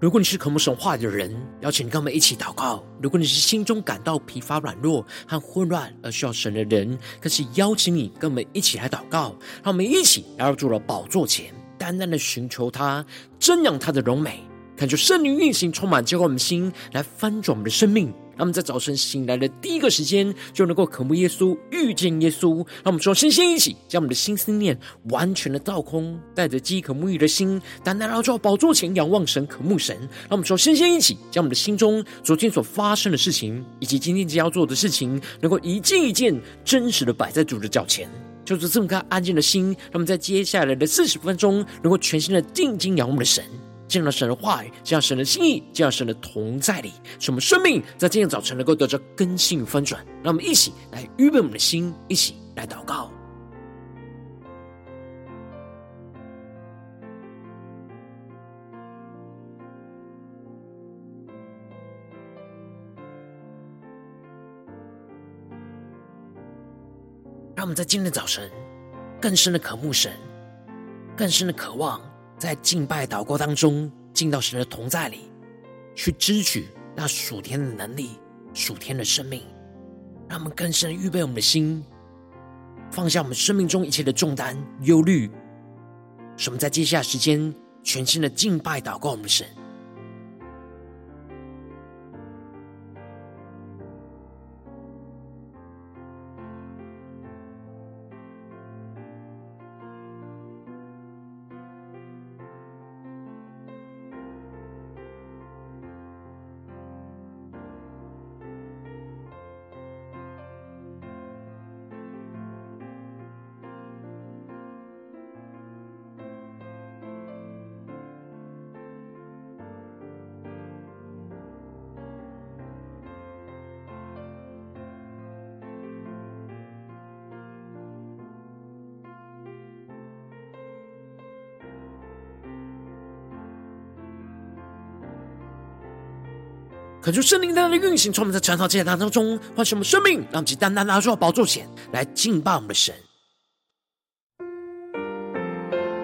如果你是渴慕神话的人，邀请你跟我们一起祷告；如果你是心中感到疲乏、软弱和混乱而需要神的人，更是邀请你跟我们一起来祷告。让我们一起来到主的宝座前，单单的寻求他，瞻仰他的荣美，感受圣灵运行，充满浇灌我们的心，来翻转我们的生命。他们在早晨醒来的第一个时间，就能够渴慕耶稣、遇见耶稣。让我们说，先先一起将我们的心思念完全的倒空，带着饥渴沐浴的心，单单来到宝座前仰望神、渴慕神。让我们说，先先一起将我们的心中昨天所发生的事情，以及今天将要做的事情，能够一件一件真实的摆在主的脚前，就是这么颗安静的心。让我们在接下来的四十分钟，能够全心的定睛仰望的神。见到神的话语，见到神的心意，见到神的同在里，使我们生命在今天早晨能够得着根性翻转。让我们一起来预备我们的心，一起来祷告。让我们在今天早晨更深的渴慕神，更深的渴望。在敬拜祷告当中，进到神的同在里，去支取那属天的能力、属天的生命，让我们更深预备我们的心，放下我们生命中一切的重担、忧虑，使我们在接下来时间全新的敬拜祷告我们的神。可就圣灵单单的运行，从我们在晨祷祭坛当中唤醒我们生命，让其单单拿出宝座前来敬拜我们的神。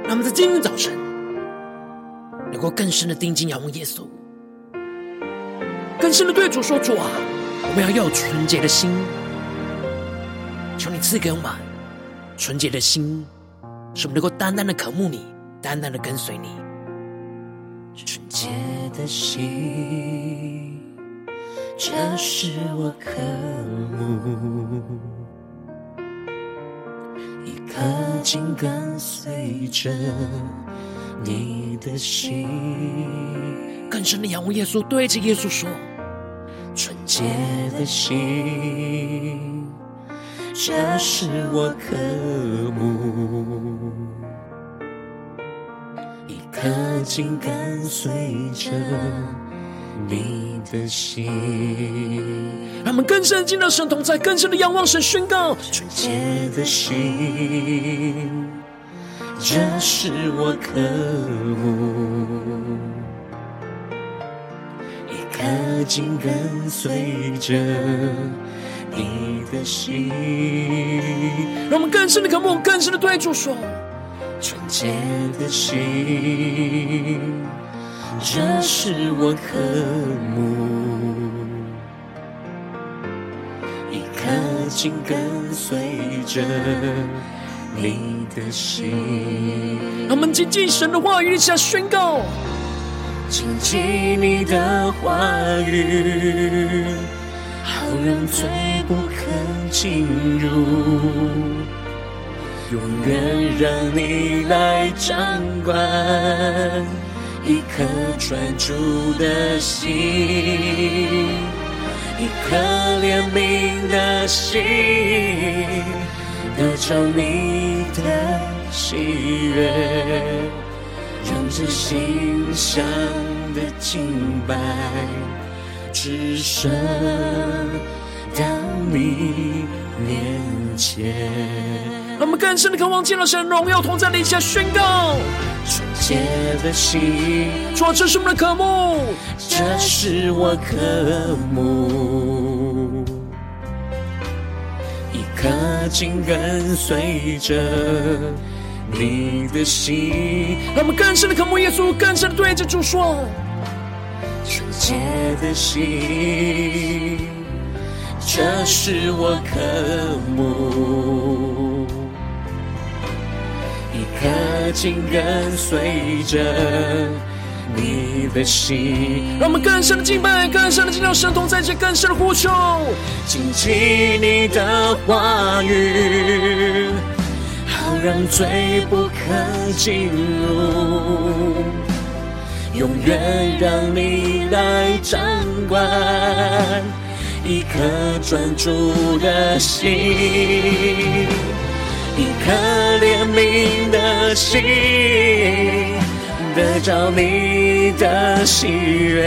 让我们在今天早晨能够更深的定睛仰望耶稣，更深的对主说：“主啊，我们要有纯洁的心，求你赐给我们纯洁的心，使我们能够单单的渴慕你，单单的跟随你。纯洁的心。”这是我渴慕，一颗紧跟随着你的心。更深的仰望耶稣，对着耶稣说：纯洁的心，这是我渴慕，一颗紧跟随着。你的心，让我们更深的进到神同在，更深的仰望神，宣告纯洁的心，这是我渴慕，一颗紧跟随着你的心。让我们更深的渴慕，更深的对主说，纯洁的心。这是我渴慕，一颗紧跟随着你的心。让我们紧紧神的话语，一起来宣告：谨记你的话语，好让罪不可进入，永远让你来掌管。一颗专注的心，一颗怜悯的心，得着你的喜悦，让这心上的敬拜，只剩到你面前。让我们更深的渴望见到神荣耀同在，立下宣告：纯洁的心，主，这是我们的渴慕，这是我渴慕，一颗紧跟随着你的心。让我们更深的渴慕耶稣，更深的对着主说：纯洁的心，这是我渴慕，一颗紧跟随着你的心。让我们更深的敬拜，更深的敬拜，神同在这更深的呼求，紧紧你的话语，好让罪不可进入。永远让你来掌管，一颗专注的心，一颗怜悯的心，得着你的喜悦，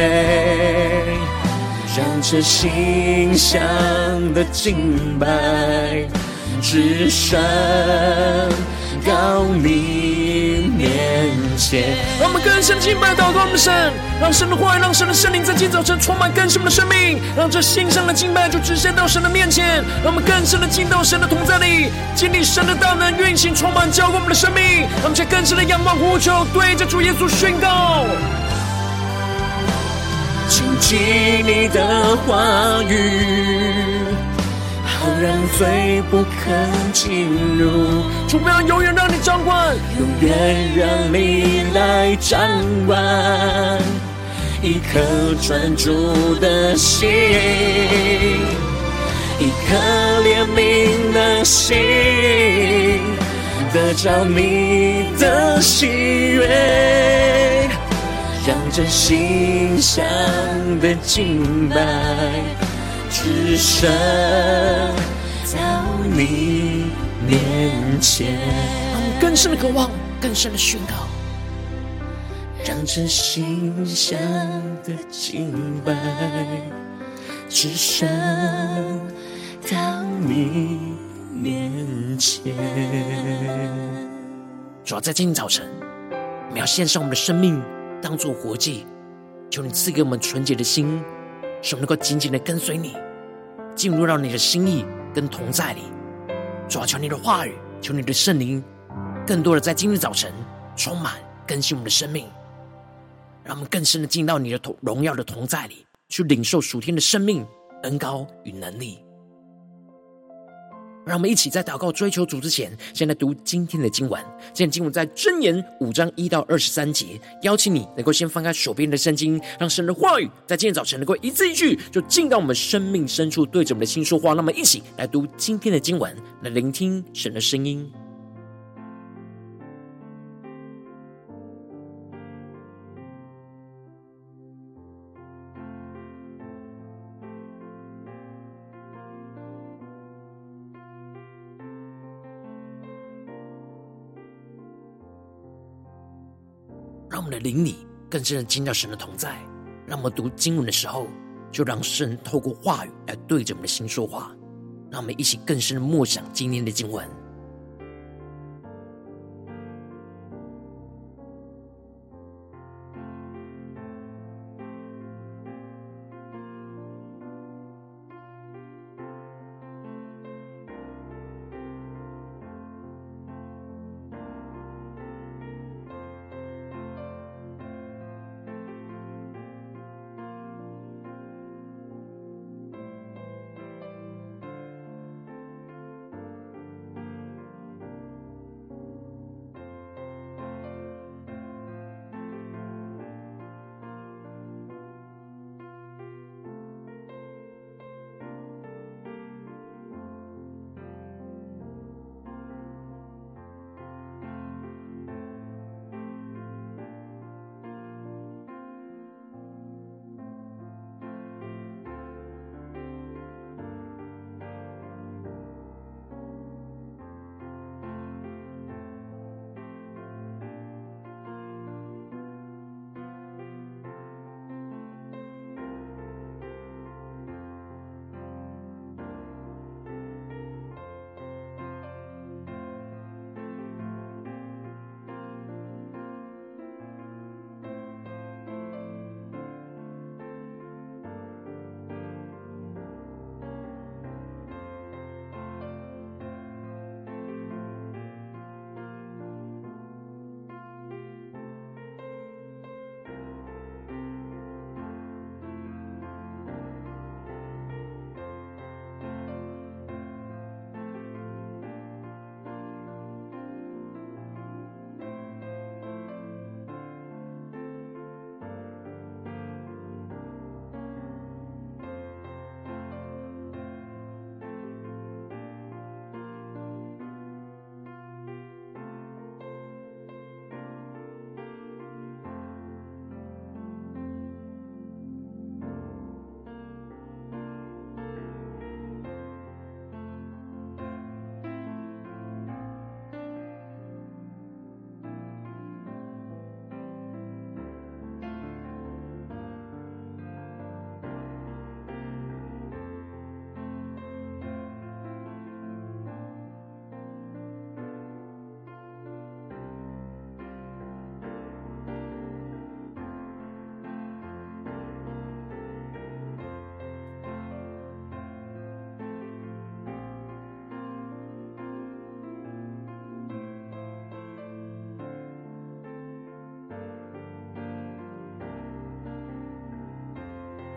让这心香的敬拜只剩到你。让我们更深敬拜祷告我们的神，让神的话语，让神的圣灵在今早晨充满更新我们的生命，让这馨香的敬拜就直接到神的面前。让我们更深的进到神的同在里，经历神的大能运行，充满浇灌我们的生命。让我们在更深的仰望呼求，对着主耶稣宣告：紧紧你的话语。好让罪不可进入，主要永远让你掌管，永远让你来掌管，一颗专注的心，一颗怜悯的心，得着你的喜悦，让这心香的敬拜。只剩到你面前，让我们更深的渴望，更深的宣告，让这心香的敬拜只剩到你面前。主要在今天早晨，我们要献上我们的生命，当作活祭，求你赐给我们纯洁的心。使我们能够紧紧的跟随你，进入到你的心意跟同在里。主啊，求你的话语，求你的圣灵，更多的在今日早晨充满更新我们的生命，让我们更深的进到你的同荣耀的同在里，去领受属天的生命恩高与能力。让我们一起在祷告追求主之前，先来读今天的经文。今天经文在箴言五章一到二十三节。邀请你能够先翻开手边的圣经，让神的话语在今天早晨能够一字一句，就进到我们生命深处，对着我们的心说话。那么，一起来读今天的经文，来聆听神的声音。让我们的灵里更深的听到神的同在，让我们读经文的时候，就让神透过话语来对着我们的心说话，让我们一起更深的默想今天的经文。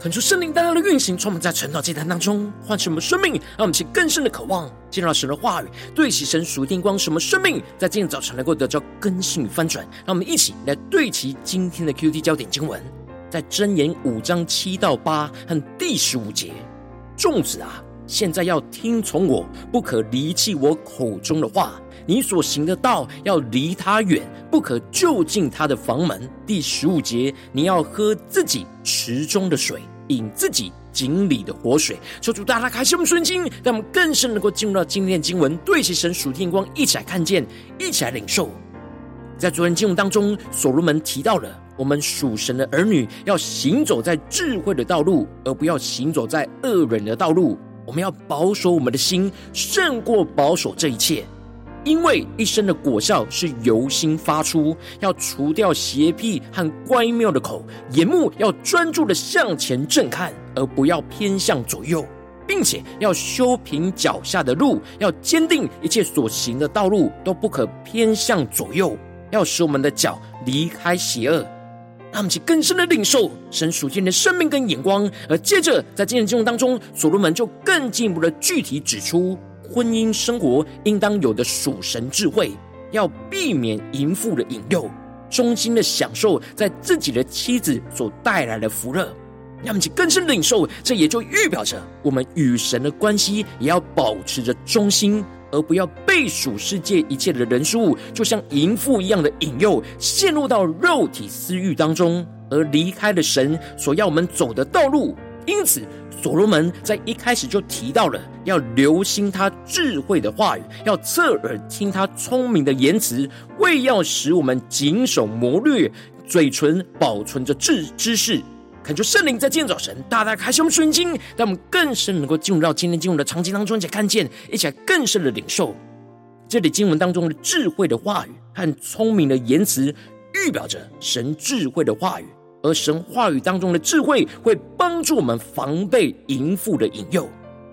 恳求圣灵大大的运行，充满在晨祷祭坛当中，唤醒我们生命，让我们起更深的渴望，进入到神的话语，对齐神属天光，什么生命在今天早晨能够得到更新与翻转。让我们一起来对齐今天的 QT 焦点经文，在箴言五章七到八和第十五节。众子啊，现在要听从我，不可离弃我口中的话。你所行的道要离他远，不可就近他的房门。第十五节，你要喝自己池中的水。引自己井里的活水，求主大大开启我们顺心，让我们更深能够进入到今天的经文，对齐神属天光，一起来看见，一起来领受。在昨天经文当中，所罗门提到了我们属神的儿女要行走在智慧的道路，而不要行走在恶人的道路。我们要保守我们的心，胜过保守这一切。因为一生的果效是由心发出，要除掉邪僻和乖谬的口，眼目要专注的向前正看，而不要偏向左右，并且要修平脚下的路，要坚定一切所行的道路都不可偏向左右，要使我们的脚离开邪恶，让我们去更深的领受神属天的生命跟眼光。而接着在今天经文当中，所罗门就更进一步的具体指出。婚姻生活应当有的属神智慧，要避免淫妇的引诱，衷心的享受在自己的妻子所带来的福乐。让我们更深领受，这也就预表着我们与神的关系也要保持着忠心，而不要被属世界一切的人事物，就像淫妇一样的引诱，陷入到肉体私欲当中，而离开了神所要我们走的道路。因此，所罗门在一开始就提到了要留心他智慧的话语，要侧耳听他聪明的言辞，为要使我们谨守谋略，嘴唇保存着智知识。恳求圣灵在今天早晨大大开胸我们顺经，让我们更深能够进入到今天经文的场景当中，一起来看见，一起来更深的领受这里经文当中的智慧的话语和聪明的言辞，预表着神智慧的话语。而神话语当中的智慧，会帮助我们防备淫妇的引诱。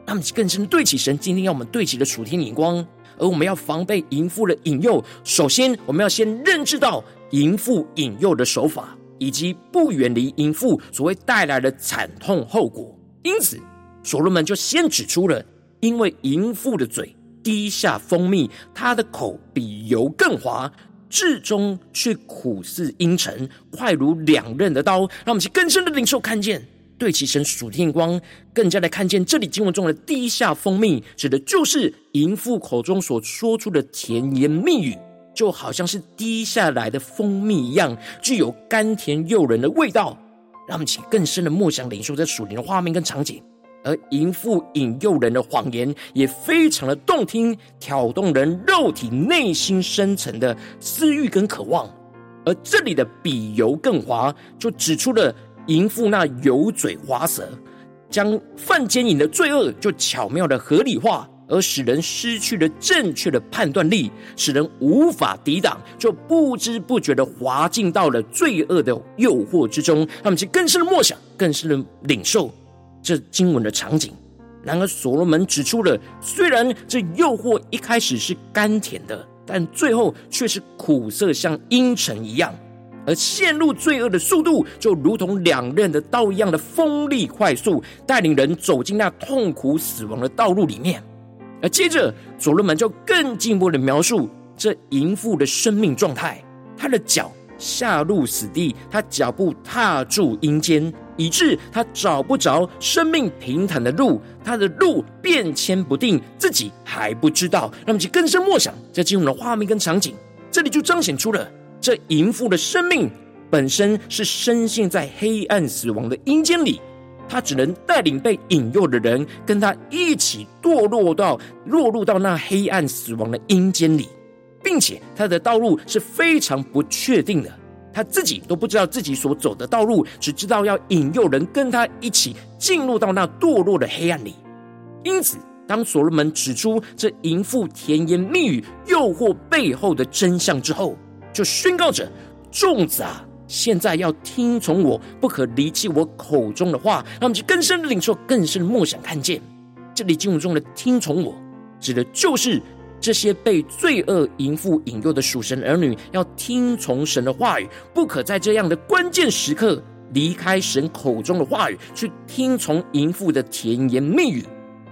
那么更深对齐神今天要我们对齐的属天眼光，而我们要防备淫妇的引诱。首先，我们要先认知到淫妇引诱的手法，以及不远离淫妇所会带来的惨痛后果。因此，所罗门就先指出了，因为淫妇的嘴滴下蜂蜜，她的口比油更滑。至终却苦似阴沉，快如两刃的刀。让我们去更深的领受看见，对齐神属天光，更加的看见这里经文中的滴下蜂蜜，指的就是淫妇口中所说出的甜言蜜语，就好像是滴下来的蜂蜜一样，具有甘甜诱人的味道。让我们去更深的默想领受这属灵的画面跟场景。而淫妇引诱人的谎言也非常的动听，挑动人肉体内心深层的私欲跟渴望。而这里的比油更滑，就指出了淫妇那油嘴滑舌，将犯奸淫的罪恶就巧妙的合理化，而使人失去了正确的判断力，使人无法抵挡，就不知不觉的滑进到了罪恶的诱惑之中。他们就更深的默想，更深的领受。这经文的场景，然而所罗门指出了，虽然这诱惑一开始是甘甜的，但最后却是苦涩，像阴沉一样。而陷入罪恶的速度，就如同两刃的刀一样的锋利快速，带领人走进那痛苦死亡的道路里面。而接着，所罗门就更进一步的描述这淫妇的生命状态，她的脚下入死地，她脚步踏住阴间。以致他找不着生命平坦的路，他的路变迁不定，自己还不知道。让我们去更深默想，在经文的画面跟场景，这里就彰显出了这淫妇的生命本身是深陷在黑暗死亡的阴间里，他只能带领被引诱的人跟他一起堕落到落入到那黑暗死亡的阴间里，并且他的道路是非常不确定的。他自己都不知道自己所走的道路，只知道要引诱人跟他一起进入到那堕落的黑暗里。因此，当所罗门指出这淫妇甜言蜜语诱惑背后的真相之后，就宣告着：众子啊，现在要听从我，不可离弃我口中的话。让我们去更深的领受，更深的默想，看见这里经文中的听从我，指的就是。这些被罪恶淫妇引诱的属神儿女，要听从神的话语，不可在这样的关键时刻离开神口中的话语，去听从淫妇的甜言蜜语。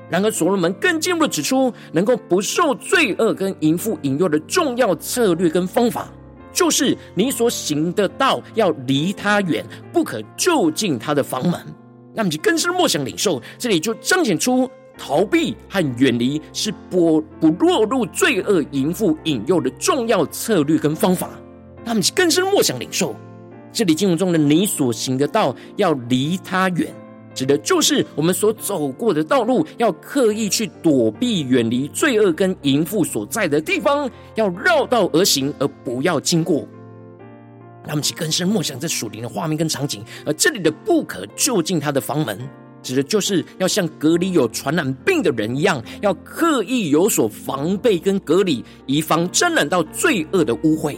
然而，所罗门更进一步的指出，能够不受罪恶跟淫妇引诱的重要策略跟方法，就是你所行的道要离他远，不可就近他的房门。那么，就更深默想领受，这里就彰显出逃避和远离是不不落入罪恶淫妇引诱的重要策略跟方法。那么，就更深默想领受，这里经文中的你所行的道要离他远。指的就是我们所走过的道路，要刻意去躲避、远离罪恶跟淫妇所在的地方，要绕道而行，而不要经过。他们去更深默想这属灵的画面跟场景。而这里的“不可就近他的房门”，指的就是要像隔离有传染病的人一样，要刻意有所防备跟隔离，以防沾染到罪恶的污秽。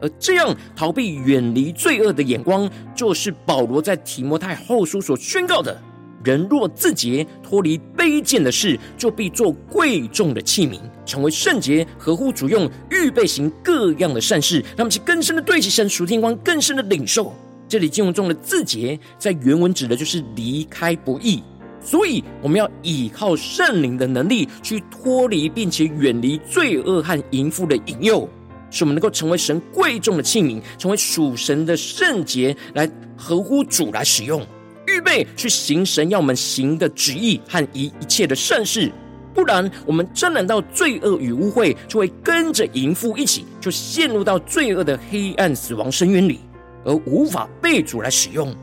而这样逃避远离罪恶的眼光，就是保罗在提摩太后书所宣告的：人若自洁，脱离卑贱的事，就必做贵重的器皿，成为圣洁，合乎主用，预备行各样的善事。让我们去更深的对齐神属天光，更深的领受这里经文中的字节，在原文指的就是离开不易。所以我们要依靠圣灵的能力，去脱离并且远离罪恶和淫妇的引诱。使我们能够成为神贵重的器皿，成为属神的圣洁，来合乎主来使用，预备去行神要我们行的旨意和一一切的善事。不然，我们沾染到罪恶与污秽，就会跟着淫妇一起，就陷入到罪恶的黑暗死亡深渊里，而无法被主来使用。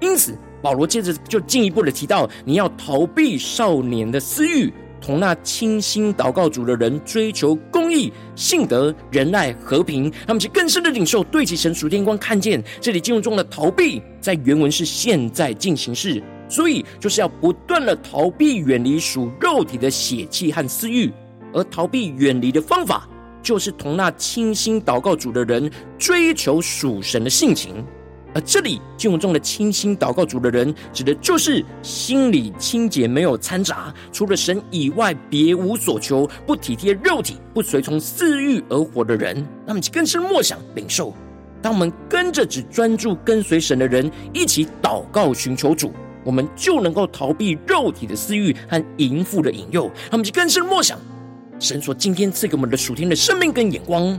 因此，保罗接着就进一步的提到，你要逃避少年的私欲。同那清心祷告主的人追求公义、信德、仁爱、和平，他们去更深的领受，对齐神属天光，看见这里经文中的逃避，在原文是现在进行式，所以就是要不断的逃避远离属肉体的血气和私欲，而逃避远离的方法，就是同那清心祷告主的人追求属神的性情。而这里经文中的清心祷告主的人，指的就是心里清洁、没有掺杂，除了神以外别无所求，不体贴肉体，不随从私欲而活的人。那么，更深默想领受，当我们跟着只专注跟随神的人一起祷告寻求主，我们就能够逃避肉体的私欲和淫妇的引诱。那么，更深默想神所今天赐给我们的属天的生命跟眼光。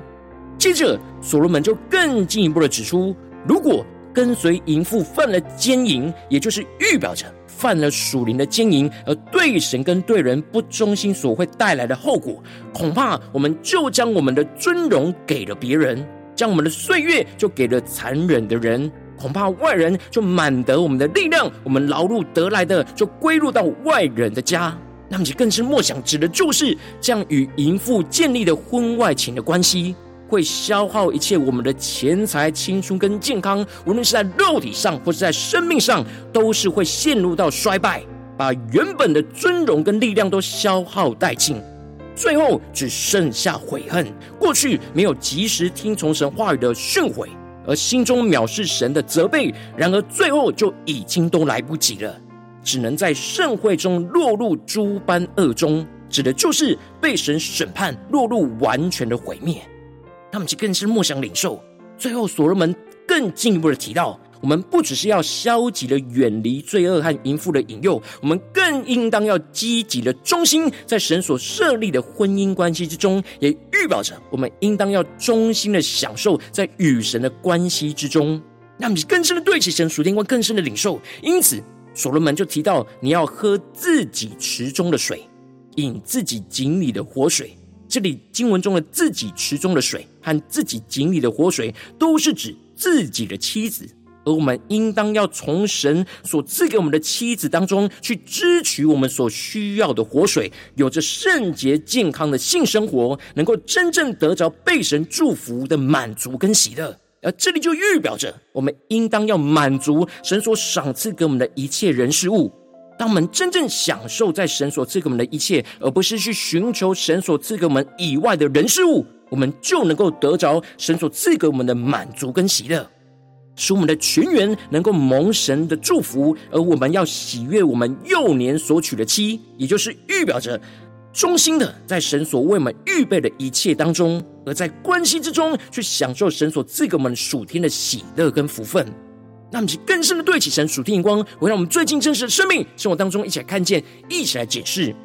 接着，所罗门就更进一步的指出，如果跟随淫妇犯了奸淫，也就是预表着犯了属灵的奸淫，而对神跟对人不忠心所会带来的后果，恐怕我们就将我们的尊荣给了别人，将我们的岁月就给了残忍的人，恐怕外人就满得我们的力量，我们劳碌得来的就归入到外人的家。那么，更是默想，指的就是这样与淫妇建立的婚外情的关系。会消耗一切我们的钱财、青春跟健康，无论是在肉体上或是在生命上，都是会陷入到衰败，把原本的尊荣跟力量都消耗殆尽，最后只剩下悔恨。过去没有及时听从神话语的训诲，而心中藐视神的责备，然而最后就已经都来不及了，只能在盛会中落入诸般恶中，指的就是被神审判，落入完全的毁灭。他们就更是默想领受。最后，所罗门更进一步的提到，我们不只是要消极的远离罪恶和淫妇的引诱，我们更应当要积极的忠心在神所设立的婚姻关系之中，也预表着我们应当要忠心的享受在与神的关系之中。那么，更深的对齐神属天光，更深的领受。因此，所罗门就提到，你要喝自己池中的水，饮自己井里的活水。这里经文中的自己池中的水和自己井里的活水，都是指自己的妻子，而我们应当要从神所赐给我们的妻子当中去支取我们所需要的活水，有着圣洁健康的性生活，能够真正得着被神祝福的满足跟喜乐。而这里就预表着我们应当要满足神所赏赐给我们的一切人事物。当我们真正享受在神所赐给我们的一切，而不是去寻求神所赐给我们以外的人事物，我们就能够得着神所赐给我们的满足跟喜乐，使我们的全员能够蒙神的祝福。而我们要喜悦我们幼年所娶的妻，也就是预表着忠心的在神所为我们预备的一切当中，而在关系之中去享受神所赐给我们属天的喜乐跟福分。那么，就更深的对起神属天眼光，会让我们最近真实的生命生活当中一起来看见，一起来解释。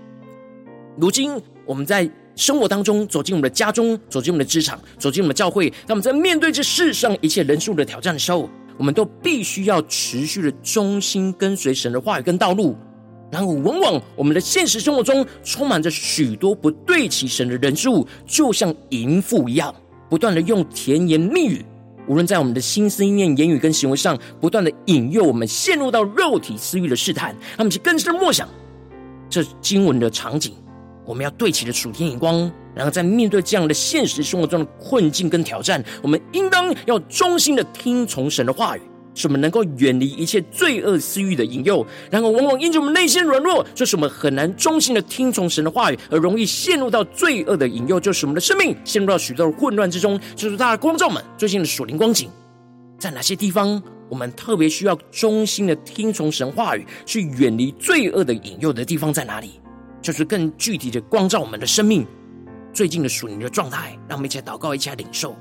如今我们在生活当中走进我们的家中，走进我们的职场，走进我们的教会，那么在面对这世上一切人数的挑战的时候，我们都必须要持续的忠心跟随神的话语跟道路。然后，往往我们的现实生活中充满着许多不对齐神的人事物，就像淫妇一样，不断的用甜言蜜语。无论在我们的心思意念、言语跟行为上，不断的引诱我们陷入到肉体私欲的试探，他们是更深的默想这经文的场景。我们要对齐的属天眼光，然后在面对这样的现实生活中的困境跟挑战，我们应当要忠心的听从神的话语。使我们能够远离一切罪恶私欲的引诱，然后往往因着我们内心软弱，就是我们很难忠心的听从神的话语，而容易陷入到罪恶的引诱，就是我们的生命陷入到许多混乱之中。就是大家光照们最近的属灵光景，在哪些地方我们特别需要忠心的听从神话语，去远离罪恶的引诱的地方在哪里？就是更具体的光照我们的生命最近的属灵的状态，让我们一起来祷告，一起来领受。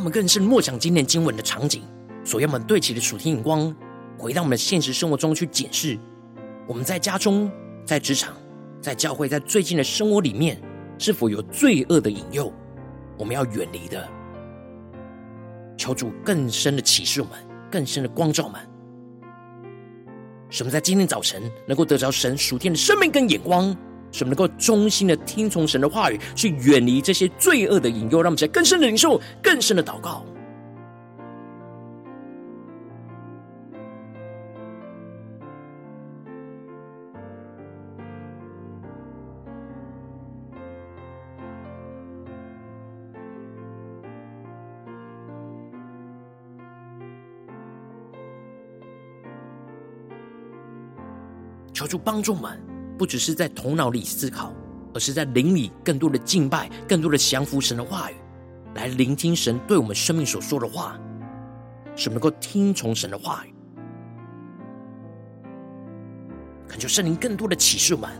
我们更是默想今天经文的场景，所要我们对齐的属天眼光，回到我们的现实生活中去检视，我们在家中、在职场、在教会、在最近的生活里面，是否有罪恶的引诱，我们要远离的。求主更深的启示我们，更深的光照我们，使我们在今天早晨能够得着神属天的生命跟眼光。使我们能够忠心的听从神的话语，去远离这些罪恶的引诱，让我们在更深的领受、更深的祷告。求助帮助们。不只是在头脑里思考，而是在灵里更多的敬拜，更多的降服神的话语，来聆听神对我们生命所说的话，使我们能够听从神的话语。恳求圣灵更多的启示我们，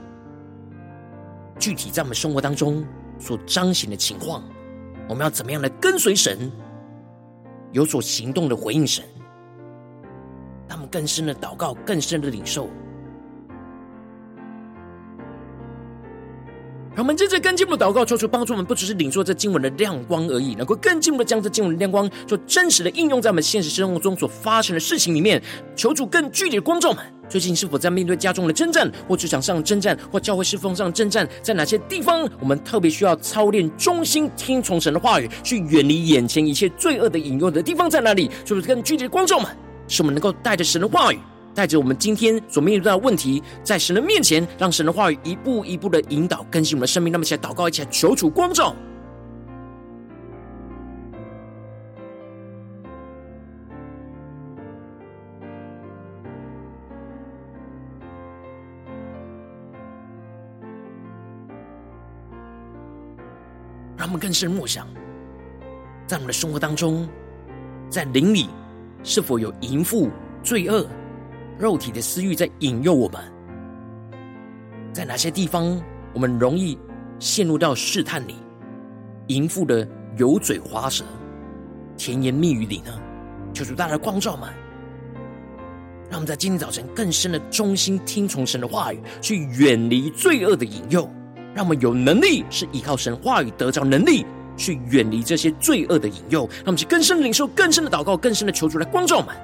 具体在我们生活当中所彰显的情况，我们要怎么样来跟随神，有所行动的回应神，他们更深的祷告，更深的领受。让我们真正更进一步祷告，求主帮助我们，不只是领受这经文的亮光而已，能够更进一步的将这经文的亮光，做真实的应用在我们现实生活中所发生的事情里面。求主更具体的光照们，最近是否在面对家中的征战，或职场上的征战，或教会侍奉上的征战，在哪些地方我们特别需要操练忠心听从神的话语，去远离眼前一切罪恶的引诱的地方在哪里？求主更具体的光照们，使我们能够带着神的话语。带着我们今天所面对的问题，在神的面前，让神的话语一步一步的引导更新我们的生命。那么，一起来祷告，一起来求主光照。让我们更深默想，在我们的生活当中，在灵里是否有淫妇罪恶？肉体的私欲在引诱我们，在哪些地方我们容易陷入到试探里，淫妇的油嘴滑舌、甜言蜜语里呢？求主大家光照们，让我们在今天早晨更深的忠心听从神的话语，去远离罪恶的引诱，让我们有能力是依靠神话语得着能力，去远离这些罪恶的引诱，让我们去更深的领受、更深的祷告、更深的求主来光照们。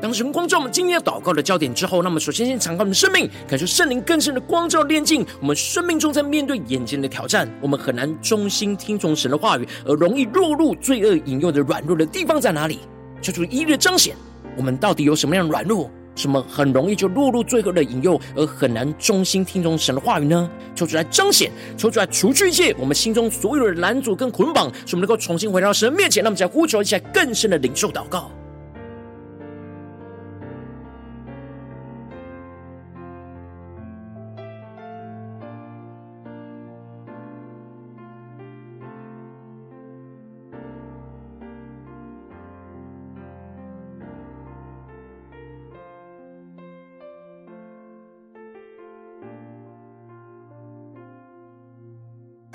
当神光照我们今天要祷告的焦点之后，那么首先先敞开我们的生命，感受圣灵更深的光照炼净我们生命中在面对眼前的挑战，我们很难忠心听从神的话语，而容易落入罪恶引诱的软弱的地方在哪里？求主一一彰显，我们到底有什么样的软弱？什么很容易就落入罪恶的引诱，而很难忠心听从神的话语呢？求主来彰显，求主来除去一切我们心中所有的拦阻跟捆绑，使我们能够重新回到神的面前。那么，在呼求一下更深的领受祷告。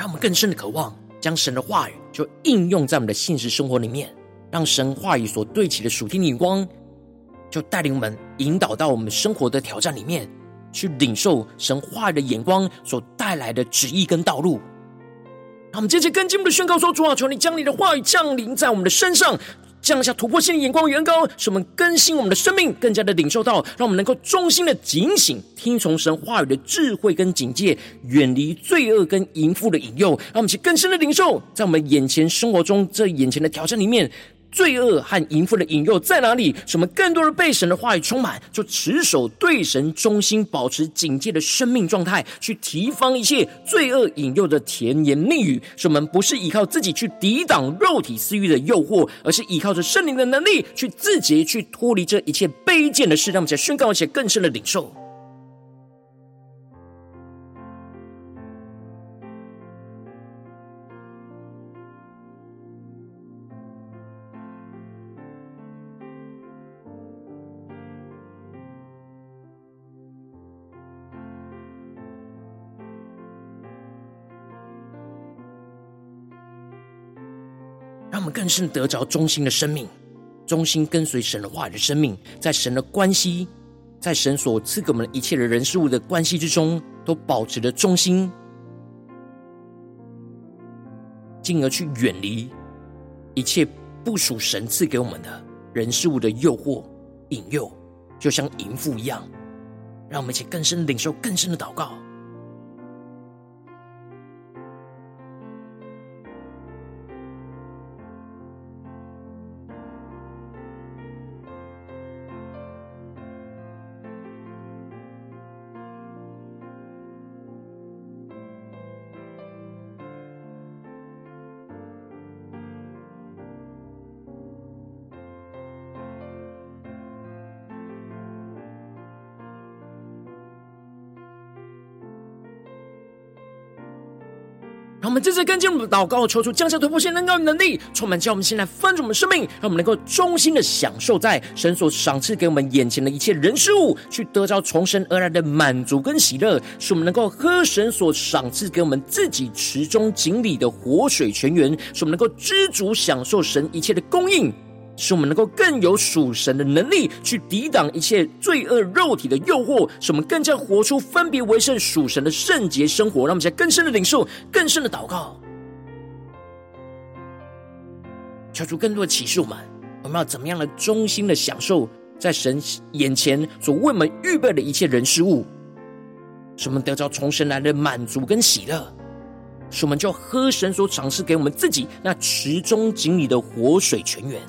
让我们更深的渴望将神的话语就应用在我们的现实生活里面，让神话语所对齐的属天的眼光，就带领我们引导到我们生活的挑战里面，去领受神话语的眼光所带来的旨意跟道路。让我们接着跟进我们的宣告说：主啊，求你将你的话语降临在我们的身上。降下突破性的眼光，远高，使我们更新我们的生命，更加的领受到，让我们能够衷心的警醒，听从神话语的智慧跟警戒，远离罪恶跟淫妇的引诱，让我们去更深的领受，在我们眼前生活中这眼前的挑战里面。罪恶和淫妇的引诱在哪里？使我们更多的被神的话语充满，就持守对神忠心、保持警戒的生命状态，去提防一切罪恶引诱的甜言蜜语。使我们不是依靠自己去抵挡肉体私欲的诱惑，而是依靠着圣灵的能力去自洁，去脱离这一切卑贱的事。让我们宣告一些更深的领受。更深得着忠心的生命，忠心跟随神的话语的生命，在神的关系，在神所赐给我们一切的人事物的关系之中，都保持着忠心，进而去远离一切不属神赐给我们的人事物的诱惑、引诱，就像淫妇一样。让我们一起更深领受更深的祷告。这次跟进我们的祷告，抽出降下突破性能高的能力，充满将我们现在翻转我们生命，让我们能够衷心的享受在神所赏赐给我们眼前的一切人事物，去得着从神而来的满足跟喜乐，使我们能够喝神所赏赐给我们自己池中井里的活水泉源，使我们能够知足享受神一切的供应。使我们能够更有属神的能力，去抵挡一切罪恶肉体的诱惑，使我们更加活出分别为圣属神的圣洁生活。让我们在更深的领受、更深的祷告，求主更多的启示我们，我们要怎么样的忠心的享受在神眼前所为我们预备的一切人事物，使我们得到从神来的满足跟喜乐，使我们就喝神所赏赐给我们自己那池中井里的活水泉源。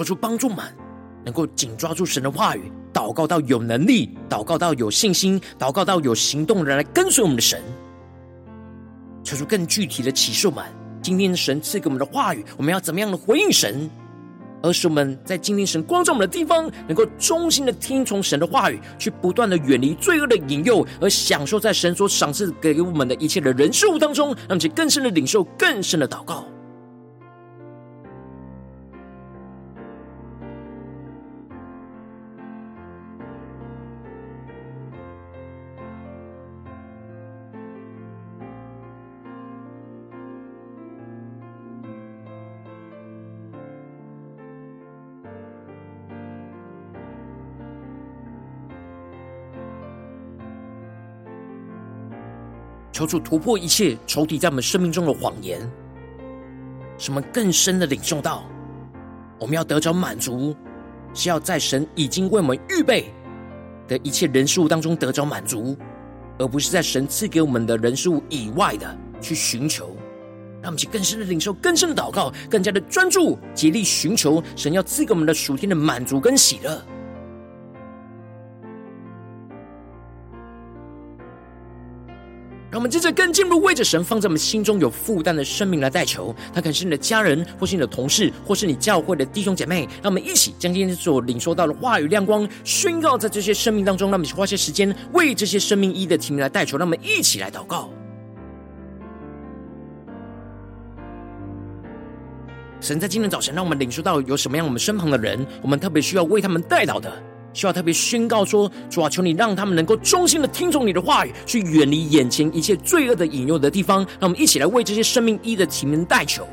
求主帮助们，能够紧抓住神的话语，祷告到有能力，祷告到有信心，祷告到有行动人来跟随我们的神。求主更具体的启示们，今天神赐给我们的话语，我们要怎么样的回应神？而是我们在今天神光照我们的地方，能够忠心的听从神的话语，去不断的远离罪恶的引诱，而享受在神所赏赐给我们的一切的人事物当中，让其更深的领受，更深的祷告。求主突破一切仇敌在我们生命中的谎言，使我们更深的领受到，我们要得着满足，是要在神已经为我们预备的一切人事物当中得着满足，而不是在神赐给我们的人事物以外的去寻求。让我们去更深的领受，更深的祷告，更加的专注，竭力寻求神要赐给我们的属天的满足跟喜乐。我们接着更进一步为着神放在我们心中有负担的生命来代求。他可能是你的家人，或是你的同事，或是你教会的弟兄姐妹。让我们一起将今天所领受到的话语亮光宣告在这些生命当中。让我们一起花些时间为这些生命一的提名来代求。让我们一起来祷告。神在今天早晨，让我们领受到有什么样我们身旁的人，我们特别需要为他们代祷的。需要特别宣告说：主啊，求你让他们能够忠心的听从你的话语，去远离眼前一切罪恶的引诱的地方。让我们一起来为这些生命一的提名代求。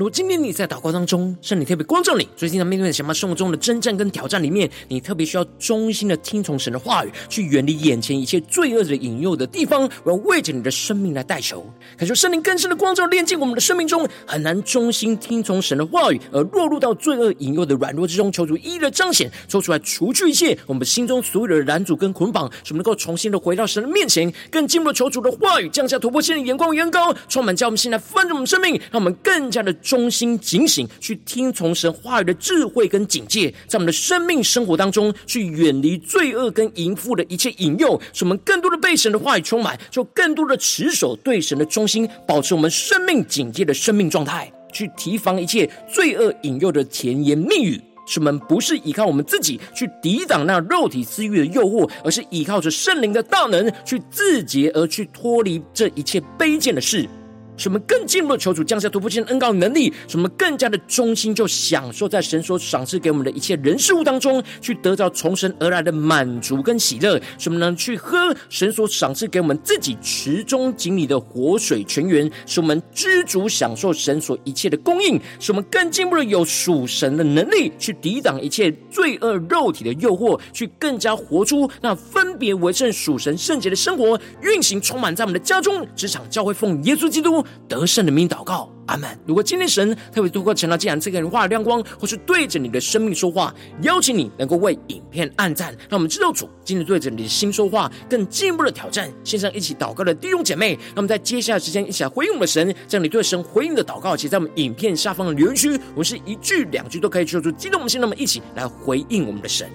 如今天你在祷告当中，圣灵特别光照你，最近在面对什么生活中的征战跟挑战里面，你特别需要忠心的听从神的话语，去远离眼前一切罪恶的引诱的地方，我要为着你的生命来代求，感受圣灵更深的光照，炼净我们的生命中很难忠心听从神的话语，而落入到罪恶引诱的软弱之中，求主一一的彰显，抽出来除去一切我们心中所有的拦阻跟捆绑，使我们能够重新的回到神的面前，更进一步求主的话语降下突破性的眼光，远高充满，叫我们现在翻转我们生命，让我们更加的。忠心警醒，去听从神话语的智慧跟警戒，在我们的生命生活当中，去远离罪恶跟淫妇的一切引诱，使我们更多的被神的话语充满，就更多的持守对神的忠心，保持我们生命警戒的生命状态，去提防一切罪恶引诱的甜言蜜语，使我们不是依靠我们自己去抵挡那肉体私欲的诱惑，而是依靠着圣灵的大能去自洁，而去脱离这一切卑贱的事。使我们更进一步的求主降下突破性的恩膏能力，使我们更加的忠心，就享受在神所赏赐给我们的一切人事物当中，去得到从神而来的满足跟喜乐。使我们能去喝神所赏赐给我们自己池中井里的活水泉源，使我们知足享受神所一切的供应。使我们更进一步的有属神的能力，去抵挡一切罪恶肉体的诱惑，去更加活出那分别为圣属神圣洁的生活，运行充满在我们的家中、职场、教会，奉耶稣基督得胜的名祷告，阿门。如果今天神特别透过晨祷祭坛这个人话语亮光，或是对着你的生命说话，邀请你能够为影片按赞，让我们知道主今天对着你的心说话，更进一步的挑战。线上一起祷告的弟兄姐妹，让我们在接下来时间一起来回应我们的神，将你对神回应的祷告，写在我们影片下方的留言区。我们是一句两句都可以说出激动我们心，那么一起来回应我们的神。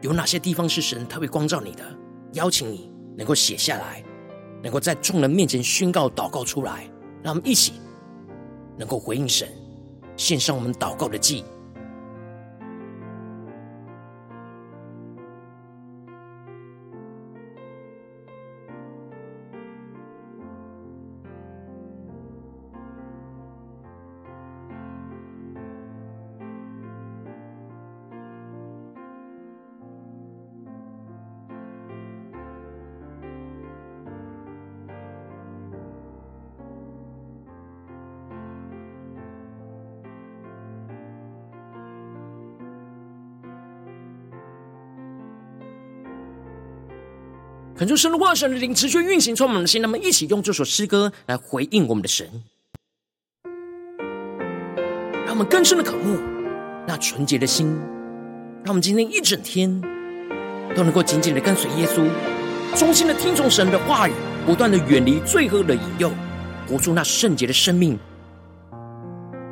有哪些地方是神特别光照你的？邀请你能够写下来，能够在众人面前宣告、祷告出来，让我们一起能够回应神，献上我们祷告的祭。恳求神的话，神的灵持续运行，充满我们的心。那么，一起用这首诗歌来回应我们的神，让我们更深的渴慕那纯洁的心。让我们今天一整天都能够紧紧的跟随耶稣，忠心的听从神的话语，不断的远离罪恶的引诱，活出那圣洁的生命。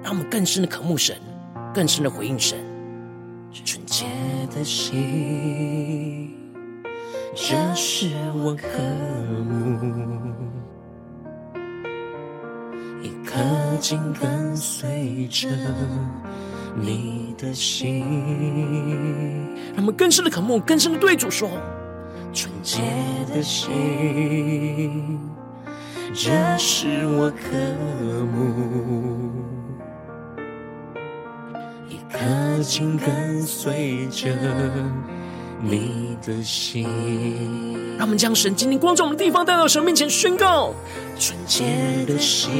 让我们更深的渴慕神，更深的回应神，纯洁的心。这是我渴慕，一颗紧跟随着你的心。让我们更深的渴慕，更深的对主说：纯洁的心，这是我渴慕，一颗心跟随着你的心。让我们将神今天光照我们的地方带到神面前宣告：纯洁的心，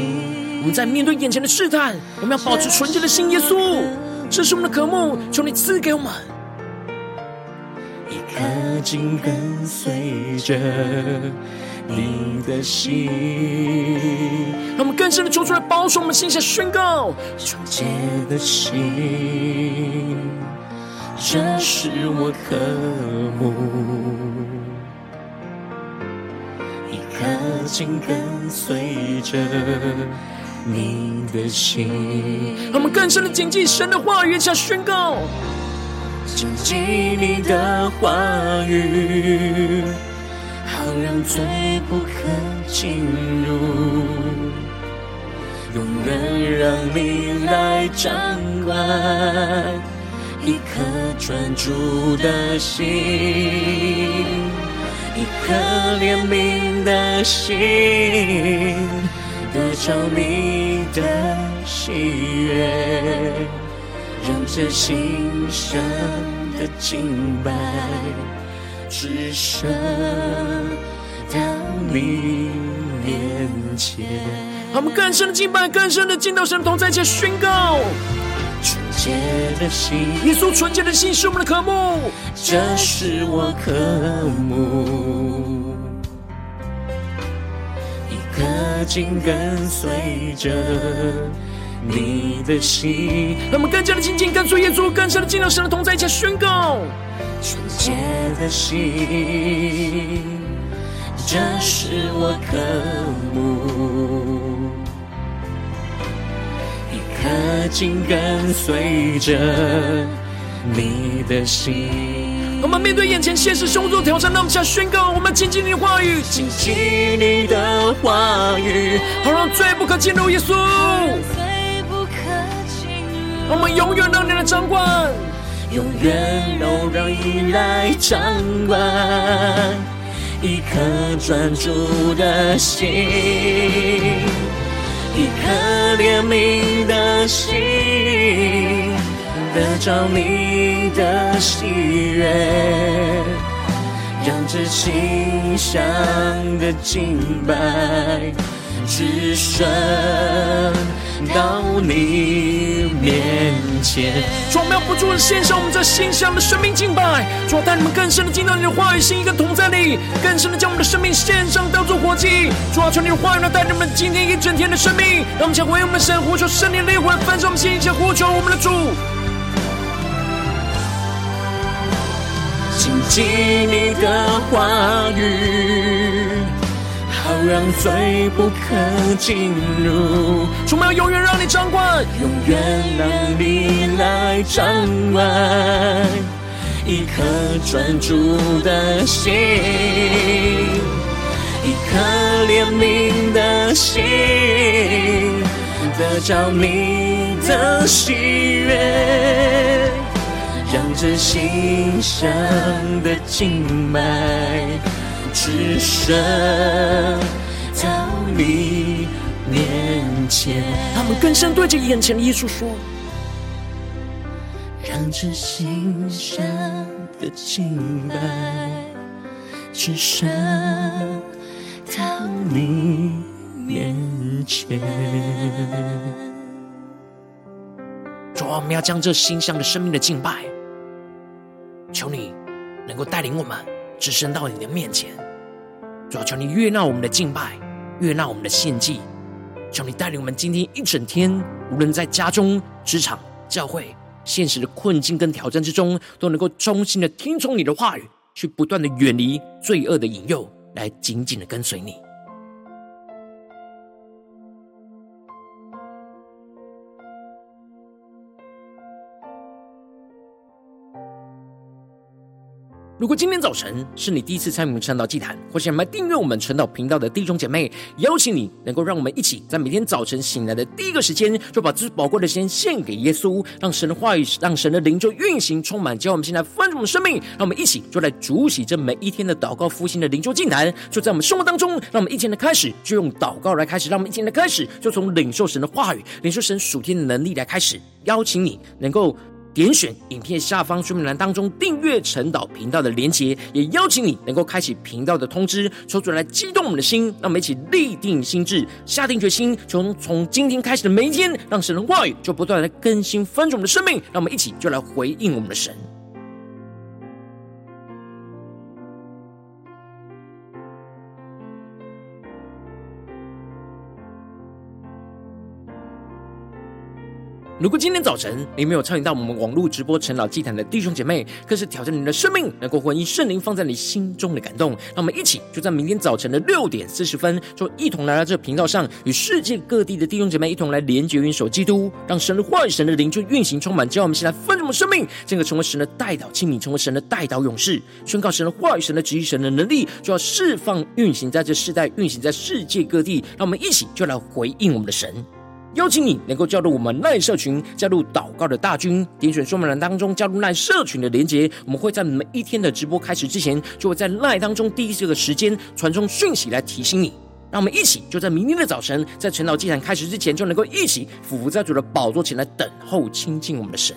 我们在面对眼前的试探，我们要保持纯洁的心。耶稣，这是我们的渴慕，求你赐给我们一颗紧跟随着你的心。让我们更深的求出来，保守我们心下宣告：纯洁的心，这是我渴慕。一颗心跟随着你的心，让我们更深的谨记神的话语，下宣告，谨记你的话语，好让罪不可进入，永远让你来掌管，一颗专注的心。一颗怜悯的心，得着你的喜悦，让这心生的敬拜，只剩到你面前。我们更深的敬拜，更深的进到神同在前宣告。纯洁的心，耶稣纯洁的心是我们的渴慕，这是我渴慕，一颗紧跟随着你的心。让我们更加的亲近，跟随耶稣，更深的进到神的同在一起宣告。纯洁的心，这是我渴慕。颗心跟随着你的心。我们面对眼前现实生活中挑战，那我们向宣告：我们亲近你的话语，亲近你的话语，好让罪不可进入。耶稣，我们永远让你来掌管，永远都让你来掌管，一颗专注的心。一颗怜悯的心，得着你的喜悦，让这心香的敬拜，只剩到你面前。主，我们要不住的献上我们这馨香的生命敬拜。主，带你们更深的进到你的话语心一个同在里，更深的将我们的生命献上，当作活祭。主，求你的话语来带你们今天一整天的生命。让我们先为我们神呼求圣灵的灵魂，焚烧我们心，先呼求我们的主。谨记你的话语。让罪不可进入，主，我们要永远让你掌管，永远让你来掌管，一颗专注的心，一颗怜悯的心，得着你的喜悦，让这心上的敬拜。只剩到你面前，他们更深对着眼前的耶稣说：“让这心上的敬拜，只剩到你面前。”主，我们要将这心上的生命的敬拜，求你能够带领我们，只伸到你的面前。主要求你悦纳我们的敬拜，悦纳我们的献祭，求你带领我们今天一整天，无论在家中、职场、教会，现实的困境跟挑战之中，都能够衷心的听从你的话语，去不断的远离罪恶的引诱，来紧紧的跟随你。如果今天早晨是你第一次参与我们晨祷祭坛，或是想来订阅我们晨祷频道的弟兄姐妹，邀请你能够让我们一起在每天早晨醒来的第一个时间，就把最宝贵的时间献给耶稣，让神的话语，让神的灵就运行充满，叫我们现在丰盛的生命。让我们一起就来主洗这每一天的祷告复兴的灵修祭坛，就在我们生活当中。让我们一天的开始就用祷告来开始，让我们一天的开始就从领受神的话语、领受神属天的能力来开始。邀请你能够。点选影片下方说明栏当中订阅陈导频道的连结，也邀请你能够开启频道的通知，说出来激动我们的心，让我们一起立定心智，下定决心，从从今天开始的每一天，让神的话语就不断的更新翻转我们的生命，让我们一起就来回应我们的神。如果今天早晨你没有参与到我们网络直播晨祷祭坛的弟兄姐妹，更是挑战你的生命，能够回应圣灵放在你心中的感动。让我们一起就在明天早晨的六点四十分，就一同来到这个频道上，与世界各地的弟兄姐妹一同来连结、元首基督，让神的话语、神的灵就运行充满，叫我们现在分盛的生命，这个成为神的代祷器皿，成为神的代祷勇士，宣告神的话语、神的旨意、神的能力，就要释放运行在这世代，运行在世界各地。让我们一起就来回应我们的神。邀请你能够加入我们赖社群，加入祷告的大军，点选说明栏当中加入赖社群的连结。我们会在每一天的直播开始之前，就会在赖当中第一这个时间传送讯息来提醒你。让我们一起就在明天的早晨，在晨祷祭坛开始之前，就能够一起俯伏在主的宝座前来等候亲近我们的神。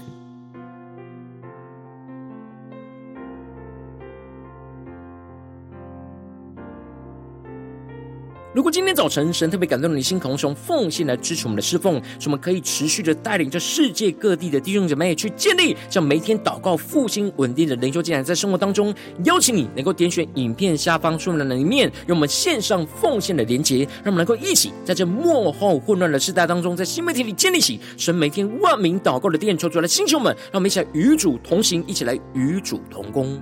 如果今天早晨神特别感动你的心，可能从奉献来支持我们的侍奉，使我们可以持续的带领着世界各地的弟兄姐妹去建立这样每天祷告复兴稳定的灵修进展，在生活当中，邀请你能够点选影片下方说明栏里面，用我们线上奉献的连结，让我们能够一起在这末后混乱的时代当中，在新媒体里建立起神每天万名祷告的殿，求主来星球们，让我们一起来与主同行，一起来与主同工。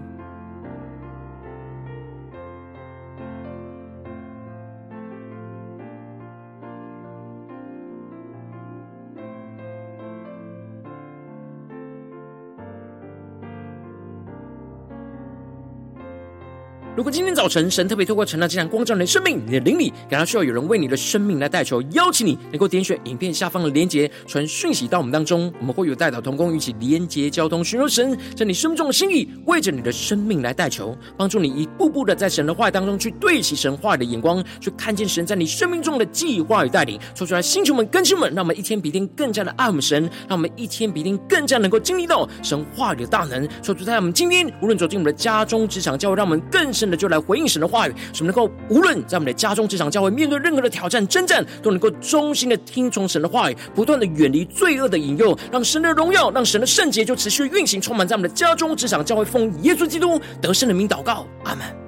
如果今天早晨神特别透过晨祷这样光照你的生命，你的灵里感到需要有人为你的生命来代求，邀请你能够点选影片下方的连结，传讯息到我们当中，我们会有代祷同工，一起连结交通，寻求神在你生命中的心意，为着你的生命来代求，帮助你一步步的在神的话语当中去对齐神话语的眼光，去看见神在你生命中的计划与带领，说出来，星球们、更新们，让我们一天比一天更加的爱我们神，让我们一天比一天更加能够经历到神话语的大能，说出在我们今天无论走进我们的家中、职场、教会，让我们更深。就来回应神的话语，使我们能够无论在我们的家中、职场、教会，面对任何的挑战、征战，都能够衷心的听从神的话语，不断的远离罪恶的引诱，让神的荣耀、让神的圣洁就持续运行，充满在我们的家中、职场、教会，奉耶稣基督得胜的名祷告，阿门。